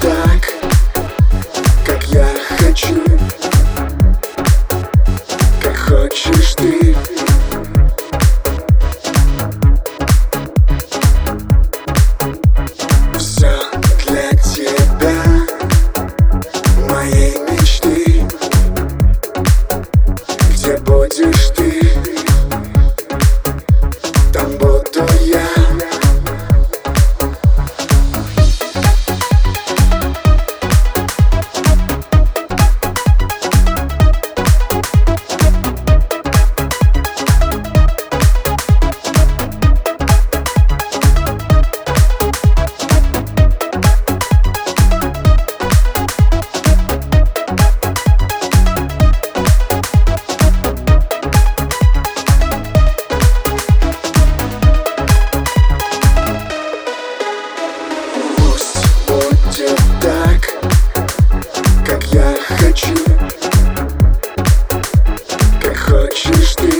так, как я хочу. Как хочешь ты. Все для тебя Моей мечты. Где будешь ты Слышишь ты?